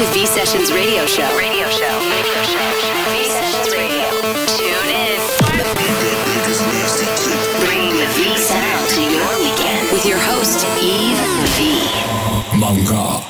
to V Sessions Radio Show. Radio Show. Radio Show. V Sessions Radio. Tune in. Bringing the V sound to your weekend with your host, Yves V. Manga.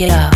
your motherfucking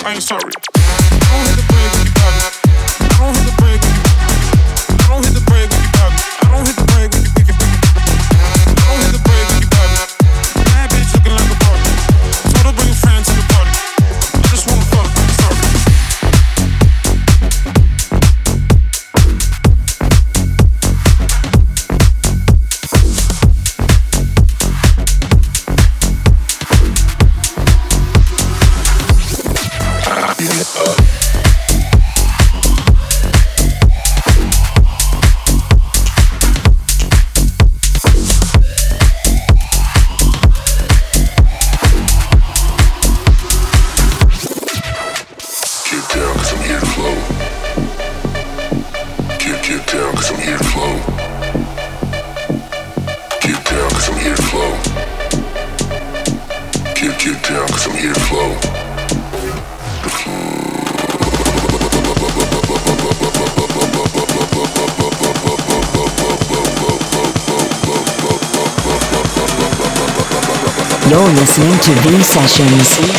I ain't sorry. Sessions.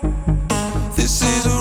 This is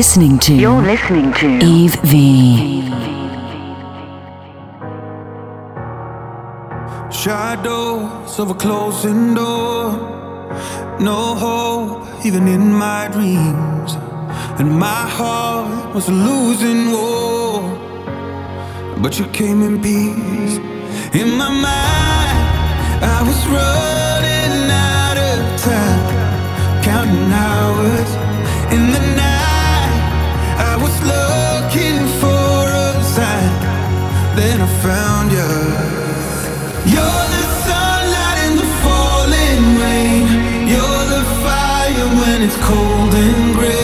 listening to. You're listening to Yves V. Shadows of a closing door. No hope, even in my dreams. And my heart was a losing war. But you came in peace. In my mind, I was running out of time, counting hours then I found you. You're the sunlight in the falling rain. You're the fire when it's cold and gray.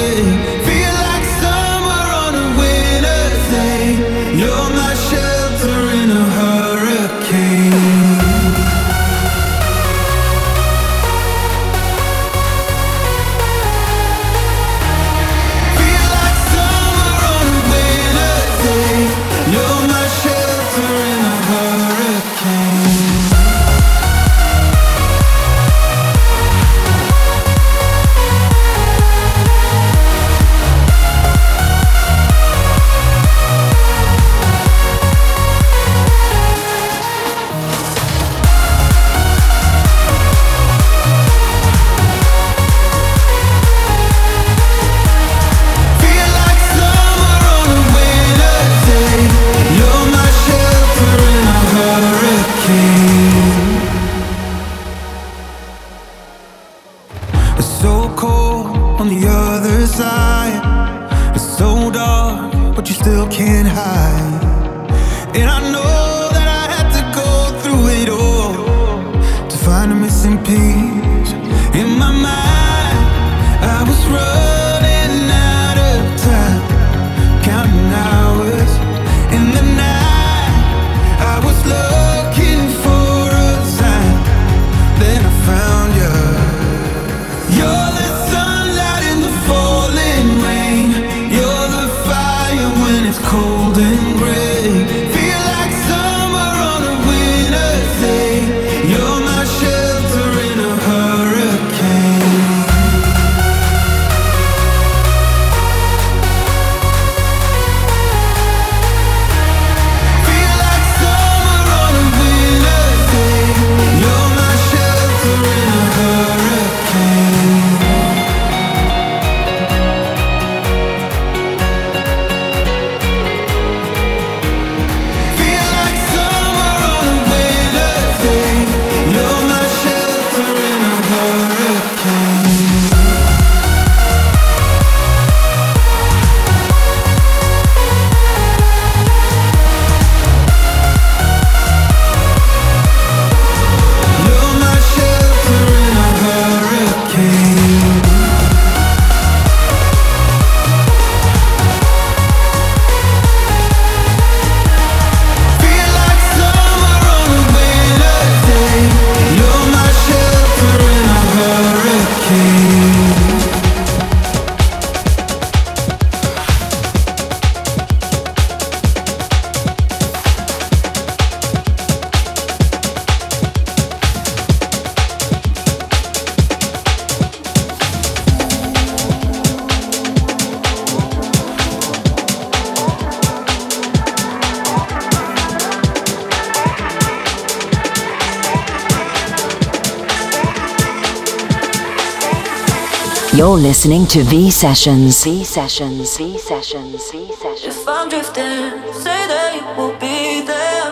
listening to V Sessions. V Sessions. V Sessions. V Sessions. If I'm drifting, say that you will be there.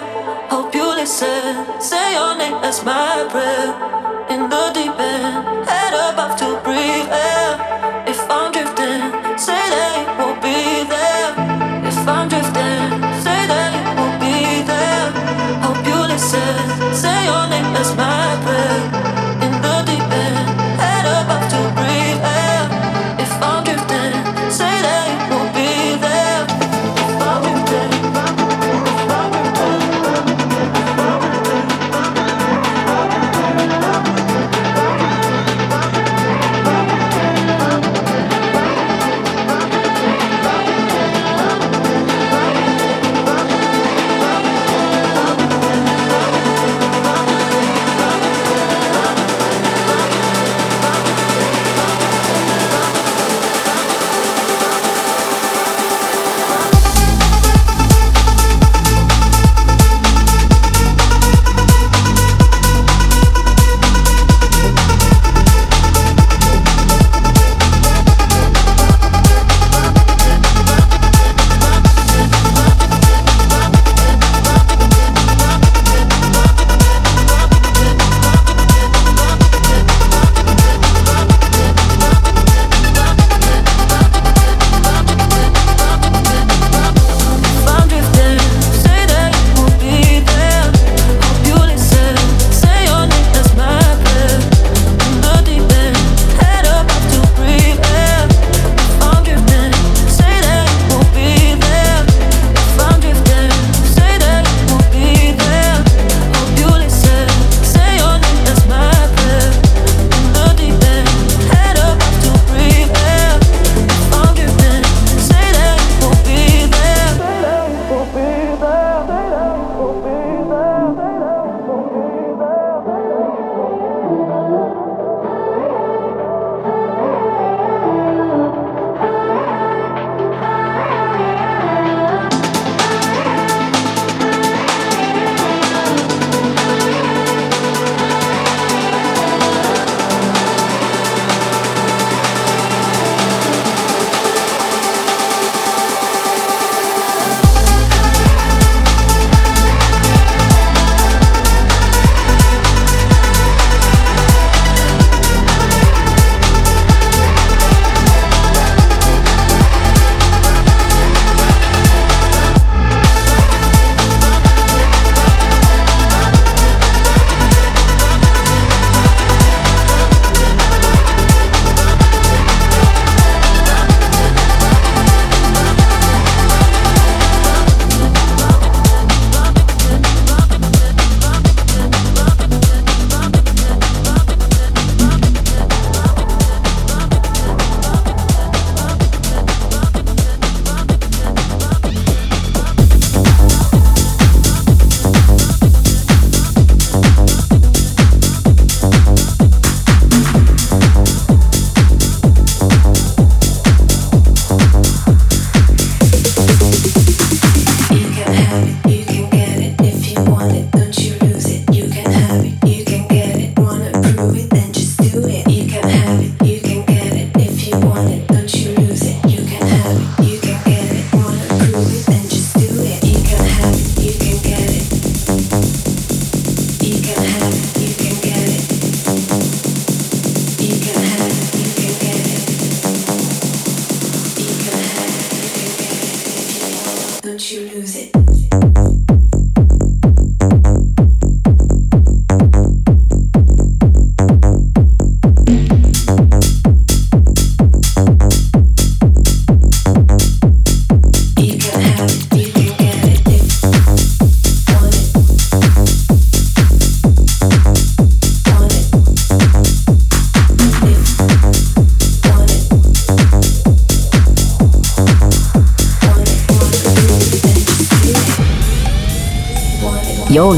Hope you listen. Say your name as my prayer. In the deep end, head above to breathe air. If I'm drifting, say that you will be there. If I'm drifting, say that you will be there. Hope you listen. Say your name as my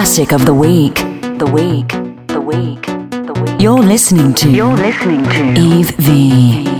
Classic of the week. The week. The week. The week. You're listening to. You're listening to Yves V.